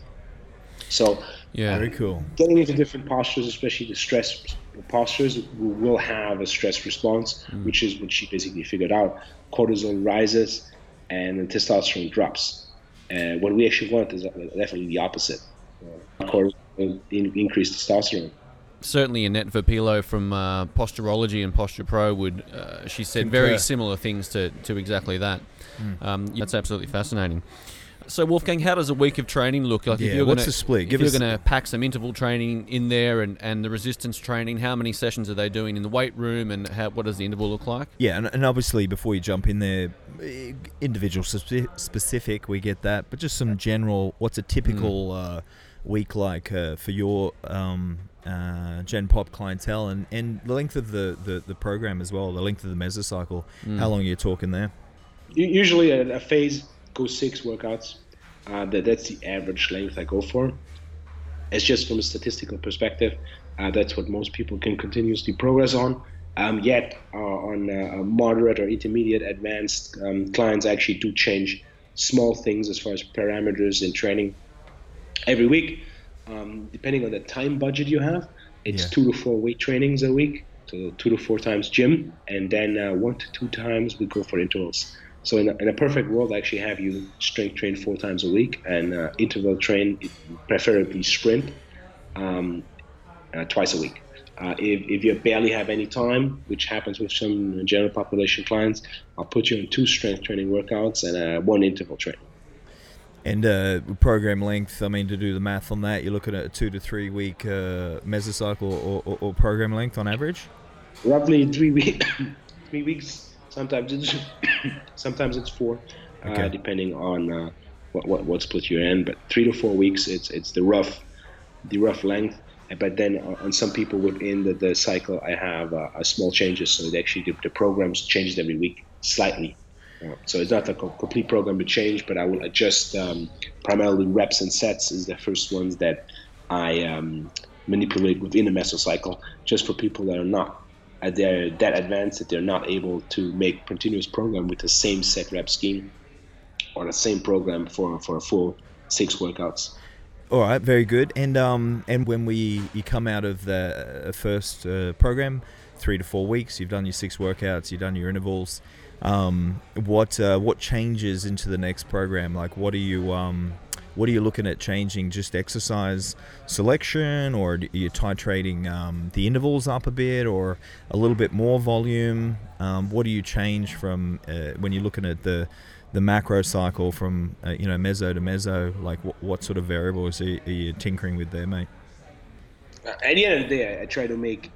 So yeah. Very cool. getting into different postures especially the stress postures we will have a stress response mm. which is what she basically figured out. Cortisol rises and testosterone drops. Uh, what we actually want is definitely the opposite. Uh, cortisol increase testosterone certainly Annette Verpillot from uh, Posturology and Posture Pro would, uh, she said Concur. very similar things to, to exactly that. Mm. Um, that's absolutely fascinating. So Wolfgang, how does a week of training look like? Yeah, if you're what's gonna, the split? If you're going to pack some interval training in there and, and the resistance training, how many sessions are they doing in the weight room and how, what does the interval look like? Yeah, and, and obviously before you jump in there, individual specific, we get that, but just some general, what's a typical mm. uh, week like uh, for your um, uh, Gen Pop clientele and, and the length of the, the, the program as well, the length of the mesocycle. Mm. How long are you talking there? Usually a, a phase goes six workouts. Uh, that, that's the average length I go for. It's just from a statistical perspective, uh, that's what most people can continuously progress on. Um, yet uh, on uh, moderate or intermediate advanced um, clients, actually do change small things as far as parameters in training every week. Um, depending on the time budget you have, it's yeah. two to four weight trainings a week, so two to four times gym, and then uh, one to two times we go for intervals. So in a, in a, perfect world, I actually have you strength train four times a week and uh, interval train, preferably sprint, um, uh, twice a week. Uh, if, if you barely have any time, which happens with some general population clients, I'll put you on two strength training workouts and uh, one interval training. And uh, program length, I mean, to do the math on that, you're looking at a two to three week uh, mesocycle or, or, or, program length on average? Roughly three, week, [coughs] three weeks. Sometimes it's [coughs] sometimes it's four, uh, depending on uh, what, what, what split you're in. But three to four weeks, it's it's the rough the rough length but then on some people within the, the cycle, I have uh, a small changes. So it actually the, the programs changed every week slightly. So it's not a complete program to change, but I will adjust um, primarily reps and sets is the first ones that I um, manipulate within the mesocycle, just for people that are not uh, they're that advanced that they're not able to make continuous program with the same set rep scheme or the same program for for a full six workouts. All right, very good. And um, and when we you come out of the uh, first uh, program, three to four weeks, you've done your six workouts, you've done your intervals. Um, what uh, what changes into the next program? Like, what are you um, what are you looking at changing? Just exercise selection, or you're you titrating um, the intervals up a bit, or a little bit more volume? Um, what do you change from uh, when you're looking at the the macro cycle from uh, you know meso to meso like what, what sort of variables are you, are you, tinkering with there mate at the end of the day i try to make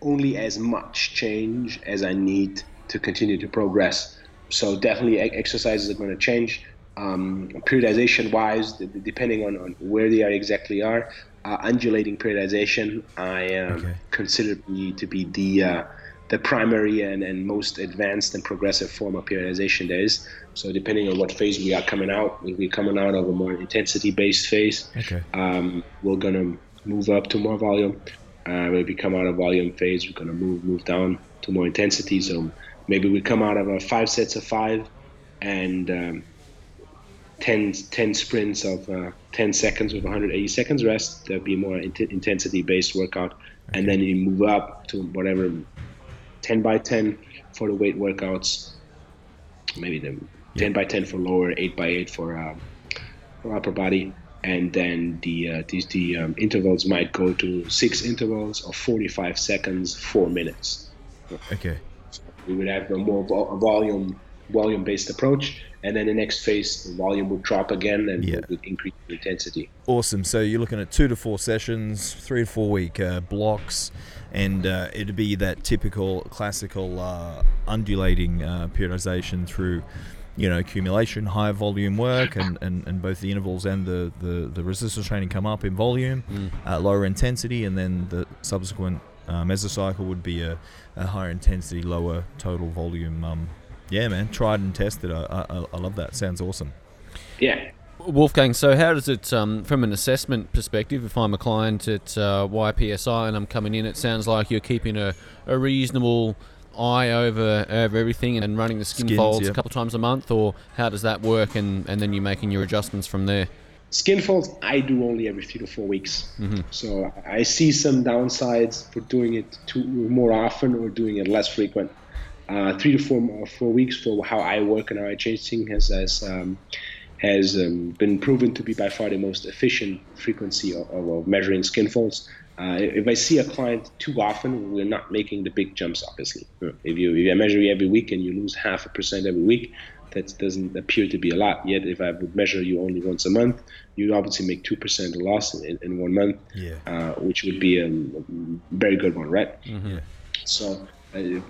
only as much change as i need to continue to progress so definitely exercises are going to change um, periodization wise depending on, on where they are exactly are uh, undulating periodization i um, okay. consider to be the uh, the primary and, and most advanced and progressive form of periodization there is. So depending on what phase we are coming out, if we're coming out of a more intensity-based phase, okay. um, we're gonna move up to more volume. Uh, if we come out of volume phase, we're gonna move move down to more intensity. So maybe we come out of a five sets of five and um, 10, 10 sprints of uh, 10 seconds with 180 seconds rest. That'd be more int- intensity-based workout. Okay. And then you move up to whatever 10 by 10 for the weight workouts, maybe the yeah. 10 by 10 for lower, 8 by 8 for, uh, for upper body. And then the uh, these the um, intervals might go to six intervals of 45 seconds, four minutes. Okay. We would have a more vo- volume volume based approach, and then the next phase, the volume would drop again and yeah. would increase the intensity. Awesome. So you're looking at two to four sessions, three to four week uh, blocks and uh, it'd be that typical classical uh, undulating uh, periodization through you know accumulation high volume work and, and, and both the intervals and the, the, the resistance training come up in volume mm. Uh, lower intensity and then the subsequent uh, mesocycle would be a, a, higher intensity lower total volume um, yeah man tried and tested I, I, I love that sounds awesome yeah Wolfgang, so how does it, um, from an assessment perspective, if I'm a client at uh, YPSI and I'm coming in, it sounds like you're keeping a, a reasonable eye over over everything and running the skin Skins, folds yep. a couple times a month, or how does that work? And, and then you're making your adjustments from there. Skin folds, I do only every three to four weeks. Mm-hmm. So I see some downsides for doing it too, more often or doing it less frequent. Uh, three to four four weeks for how I work and how I change things as um, has um, been proven to be by far the most efficient frequency of, of measuring skin folds. Uh, if I see a client too often, we're not making the big jumps, obviously. If you, if you measure you every week and you lose half a percent every week, that doesn't appear to be a lot. Yet, if I would measure you only once a month, you obviously make 2% loss in, in one month, yeah. uh, which would be a, very good one, right? Mm-hmm. So, uh,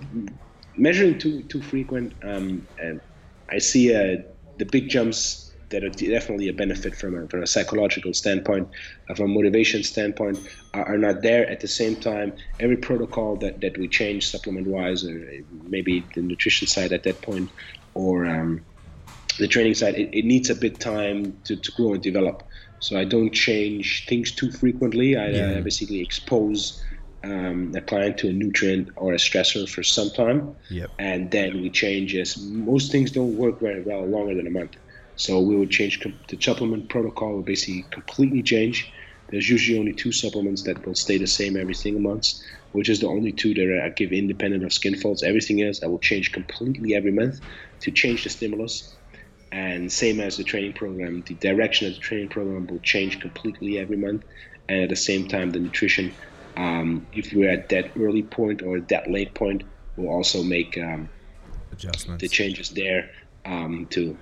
measuring too too frequent, um, and I see uh, the big jumps that are definitely a benefit from a, from a psychological standpoint, uh, from a motivation standpoint, are, are, not there. At the same time, every protocol that, that we change supplement wise, or maybe the nutrition side at that point, or um, the training side, it, it, needs a bit time to, to grow and develop. So I don't change things too frequently. I, yeah. uh, basically expose um, a client to a nutrient or a stressor for some time, Yep. and then we change. As most things don't work very well longer than a month, so we would change com- the supplement protocol. Will basically completely change. There's usually only two supplements that will stay the same every single month, which is the only two that I give independent of skin folds. Everything else I will change completely every month to change the stimulus. And same as the training program, the direction of the training program will change completely every month. And at the same time, the nutrition, um, if we're at that early point or that late point, we'll also make um, Adjustments. the changes there um, to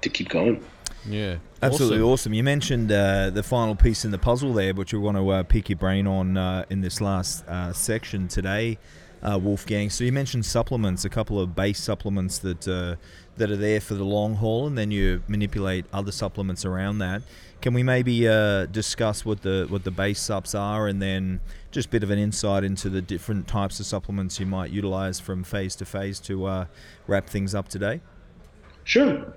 to keep going. Yeah. Absolutely Awesome. awesome. You mentioned uh, the final piece in the puzzle there, which we want to uh, pick your brain on uh, in this last uh, section today, uh, Wolfgang. So you mentioned supplements, a couple of base supplements that uh, that are there for the long haul, and then you manipulate other supplements around that. Can we maybe uh, discuss what the what the base subs are, and then just a bit of an insight into the different types of supplements you might utilize from phase to phase to uh, wrap things up today? Sure.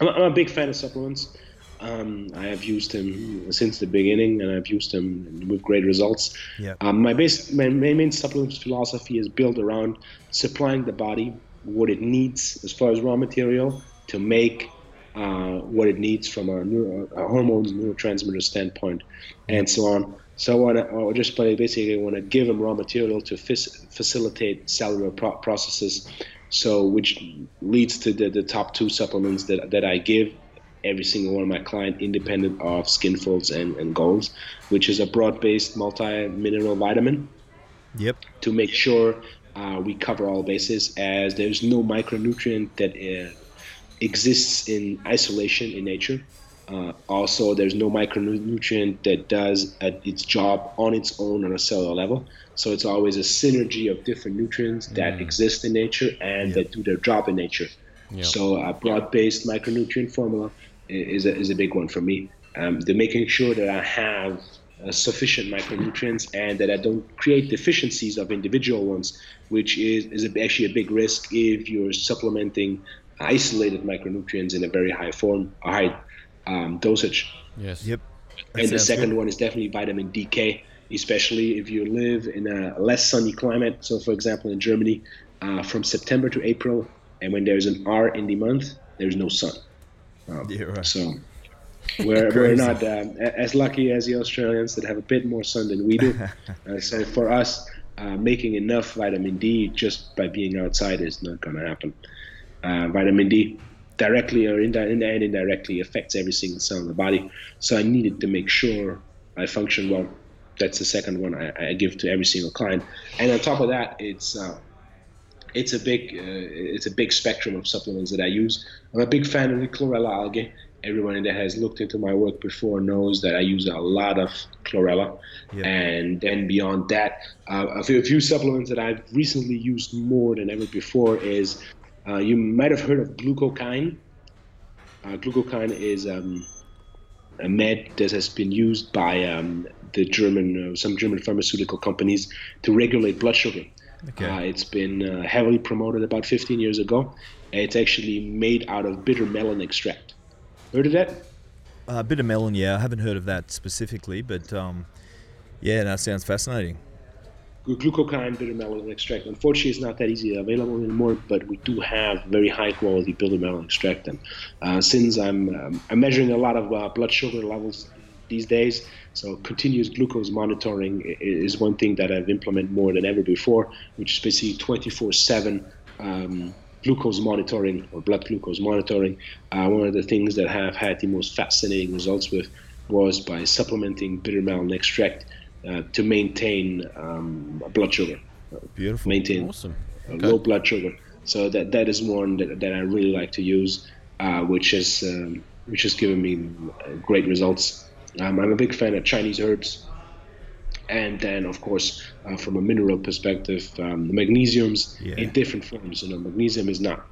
I'm, I'm a big fan of supplements. Um, I have used them since the beginning, and I've used them with great results. Yeah. Um, my base, my main, main supplement philosophy is built around supplying the body what it needs as far as raw material to make uh, what it needs from a, neuro, a hormones, neurotransmitter standpoint, and so on. So I want to, just basically want to give them raw material to fis- facilitate cellular pro- processes. So which leads to the, the top two supplements that, that I give every single one of my client independent of skin folds and, and goals, which is a broad-based multi-mineral vitamin Yep. to make sure uh, we cover all bases as there's no micronutrient that uh, exists in isolation in nature. Uh, also, there's no micronutrient that does its job on its own on a cellular level. So it's always a synergy of different nutrients that exist in nature and Yep. that do their job in nature. Yep. So a broad-based micronutrient formula is a, is a big one for me. Um, the making sure that I have uh, sufficient micronutrients and that I don't create deficiencies of individual ones, which is, is a, actually a big risk if you're supplementing isolated micronutrients in a very high form, a high um, dosage. Yes. Yep. That And the second good. one is definitely vitamin DK, especially if you live in a less sunny climate. So, for example, in Germany, uh, from September to April, and when there's an R in the month, there's no sun. Um, Yeah, right. So [laughs] we're, we're not um, as lucky as the Australians that have a bit more sun than we do. [laughs] uh, so for us, uh, making enough vitamin D just by being outside is not going to happen. Uh, vitamin D directly or indi- and indirectly affects every single cell in the body. So I needed to make sure I function well. That's the second one I, I give to every single client. And on top of that, it's uh, it's a big uh, it's a big spectrum of supplements that I use. I'm a big fan of the chlorella algae. Everyone that has looked into my work before knows that I use a lot of chlorella. And then beyond that, uh, a, few, a few supplements that I've recently used more than ever before is uh, you might have heard of glucokyne. Uh, glucokyne is um, a med that has been used by um, the German, uh, some German pharmaceutical companies to regulate blood sugar. Okay. Uh, it's been uh, heavily promoted about 15 years ago. It's actually made out of bitter melon extract. Heard of that? Uh, bit of melon, yeah. I haven't heard of that specifically, but um, yeah, that sounds fascinating. Glu- Glucokyne bitter melon extract. Unfortunately, it's not that easily available anymore, but we do have very high quality bitter melon extract. And uh, since I'm, um, I'm measuring a lot of uh, blood sugar levels these days, so continuous glucose monitoring is one thing that I've implemented more than ever before, which is basically 24/7 um, glucose monitoring or blood glucose monitoring. Uh, one of the things that I have had the most fascinating results with was by supplementing bitter melon extract uh, to maintain um, blood sugar, Beautiful. maintain Awesome. uh, Okay. low blood sugar. So that that is one that, that I really like to use, uh, which is um, which has given me uh, great results. Um, I'm a big fan of Chinese herbs, and then of course uh, from a mineral perspective, um, the magnesiums Yeah. in different forms. You know, magnesium is not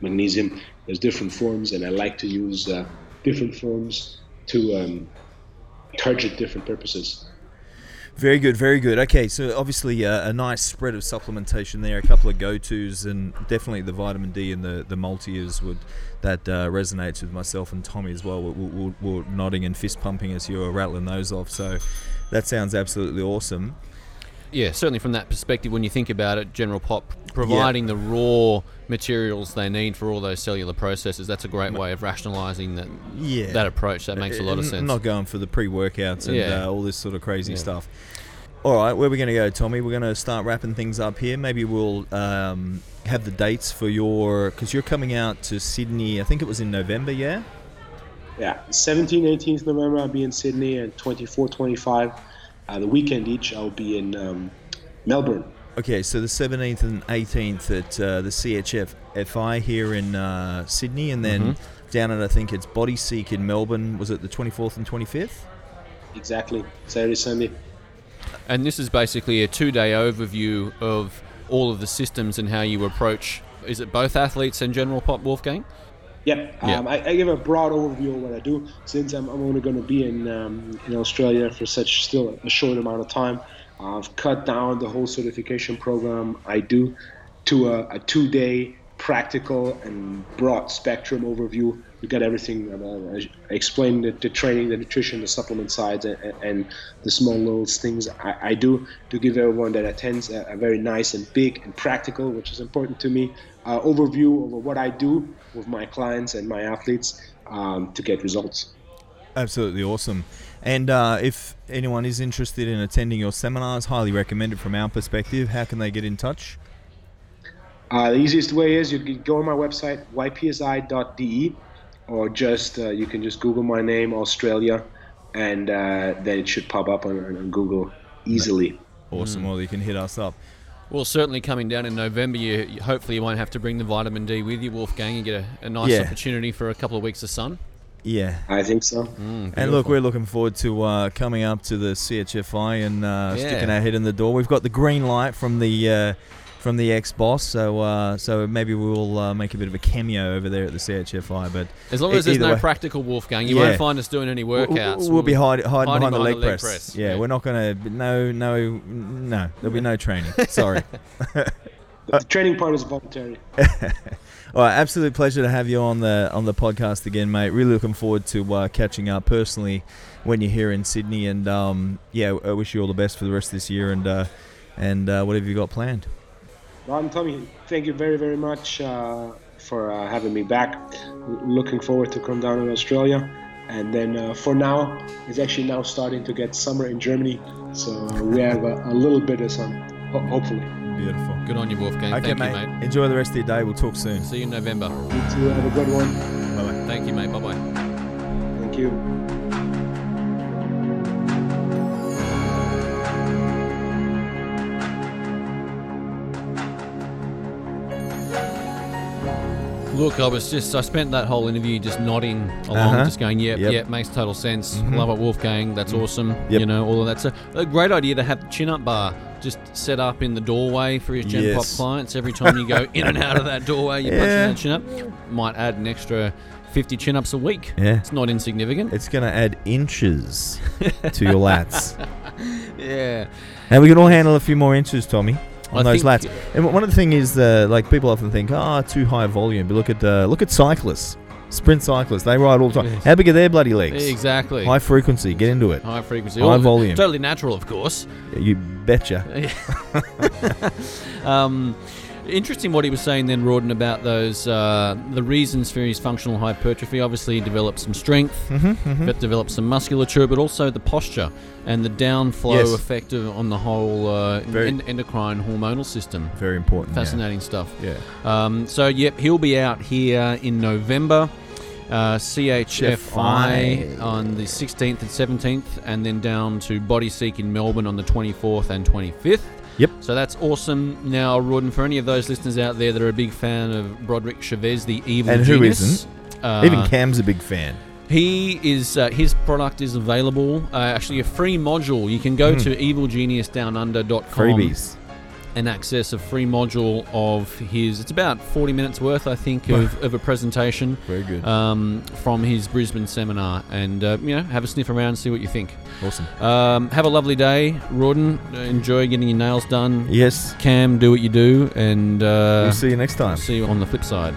magnesium. There's different forms, and I like to use uh, different forms to um, target different purposes. Very good, very good. Okay, so obviously uh, a nice spread of supplementation there, a couple of go-tos, and definitely the vitamin D and the the multi is would that uh, resonates with myself and Tommy as well. We're, we're, we're, nodding and fist pumping as you're rattling those off. So that sounds absolutely awesome. Yeah, certainly from that perspective, when you think about it, General Pop providing the raw materials they need for all those cellular processes, that's a great way of rationalising that yeah. that approach. That makes a lot of sense. Not going for the pre-workouts and Yeah. uh, all this sort of crazy Yeah. stuff. All right, where are we going to go, Tommy? We're going to start wrapping things up here. Maybe we'll um, have the dates for your because you're coming out to Sydney. I think it was in November. Yeah. Yeah, 17, 18th November I'll be in Sydney, and 24, 25, uh, the weekend each I'll be in um, Melbourne. Okay, so the 17th and 18th at uh, the CHF FI here in uh, Sydney, and then Mm-hmm. down at I think it's Body Seek in Melbourne. Was it the 24th and 25th? Exactly, Saturday, Sunday. And this is basically a two-day overview of all of the systems and how you approach. Is it both athletes and General Pop Wolfgang? Yep, Yeah. um, I, I give a broad overview of what I do since I'm, I'm only going to be in um, in Australia for such still a short amount of time. I've cut down the whole certification program I do to a, a two-day practical and broad spectrum overview. We got everything. uh, I explained the, the training, the nutrition, the supplement sides, and, and the small little things I, I do to give everyone that attends a, a very nice and big and practical, which is important to me, uh, overview of what I do with my clients and my athletes um, to get results. Absolutely awesome. And uh, if anyone is interested in attending your seminars, highly recommended from our perspective. How can they get in touch? Uh, the easiest way is you can go on my website ypsi.de, or just uh, you can just Google my name Australia, and uh, then it should pop up on, on Google easily. Awesome. Well, you can hit us up. Well, certainly coming down in November, you, you- hopefully you won't have to bring the vitamin D with you, Wolfgang, and get a, a nice Yeah. opportunity for a couple of weeks of sun. Yeah. I think so. Mm, And look, we're looking forward to uh, coming up to the CHFI and uh, Yeah. sticking our head in the door. We've got the green light from the uh, from the ex boss, so uh, so maybe we'll uh, make a bit of a cameo over there at the CHFI. But as long as there's no way- practical Wolfgang, you Yeah. won't find us doing any we'll, workouts. we'll be hide, hiding, hiding behind, the leg, press. press. Yeah, Yeah. we're not gonna no no no. There'll be no training. Sorry. The, [laughs] the training part is voluntary. [laughs] All right, absolute pleasure to have you on the on the podcast again, mate. Really looking forward to uh, catching up personally when you're here in Sydney, and um, yeah, I wish you all the best for the rest of this year and uh, and uh, whatever you got planned. Ron, Tommy, thank you very, very much uh, for uh, having me back. Looking forward to come down in Australia. And then uh, for now, it's actually now starting to get summer in Germany. So uh, we have a, a little bit of sun, ho- hopefully. Beautiful. Good on you, Wolfgang. Okay, Thank mate. you, mate. Enjoy the rest of your day. We'll talk soon. See you in November. You two have a good one. Bye bye. Thank you, mate. Bye bye. Thank you. Look, I was just, I spent that whole interview just nodding along, Uh-huh. just going, yep, Yep. yep, makes total sense. Mhm. Love it, Wolfgang. That's awesome. Yep. You know, all of that's a, a great idea to have the chin up bar just set up in the doorway for your Gen Yes. Pop clients. Every time you go [laughs] in and out of that doorway, you're punching that chin up. Might add an extra 50 chin ups a week. Yeah. It's not insignificant. It's going to add inches to your lats. [laughs] yeah. And we can all handle a few more inches, Tommy, on I those lats. And one of the thing is, uh, like people often think, oh, too high volume. But look at uh, look at cyclists, sprint cyclists. They ride all the time. Yes. How big are their bloody legs? Exactly. High frequency. Get into it. High frequency. High All- volume. Totally natural, of course. You betcha. [laughs] [laughs] um, interesting what he was saying then, Rawdon, about those uh, the reasons for his functional hypertrophy. Obviously, he developed some strength, Mm-hmm, but developed some musculature, but also the posture and the downflow Yes. effect of, on the whole uh, Very- en- endocrine hormonal system. Very important. yeah. Fascinating stuff. Yeah. Um, so, yep, he'll be out here in November. Uh, CHFI on the 16th and 17th, and then down to Body Seek in Melbourne on the 24th and 25th. Yep. So that's awesome. Now, Rawdon, for any of those listeners out there that are a big fan of Broderick Chavez, the evil And who genius, isn't? Uh, Even Cam's a big fan. he is uh, his product is available. Uh, actually, a free module. You can go Mhm. to evilgeniusdownunder.com Freebies. And access a free module of his. It's about 40 minutes worth, I think, of, of a presentation. Very good. Um, from his Brisbane seminar, and uh, you know, have a sniff around, see what you think. awesome. Um, have a lovely day, Rawdon. Enjoy getting your nails done. Yes. Cam, do what you do, and uh, We'll see you next time. see you on the flip side.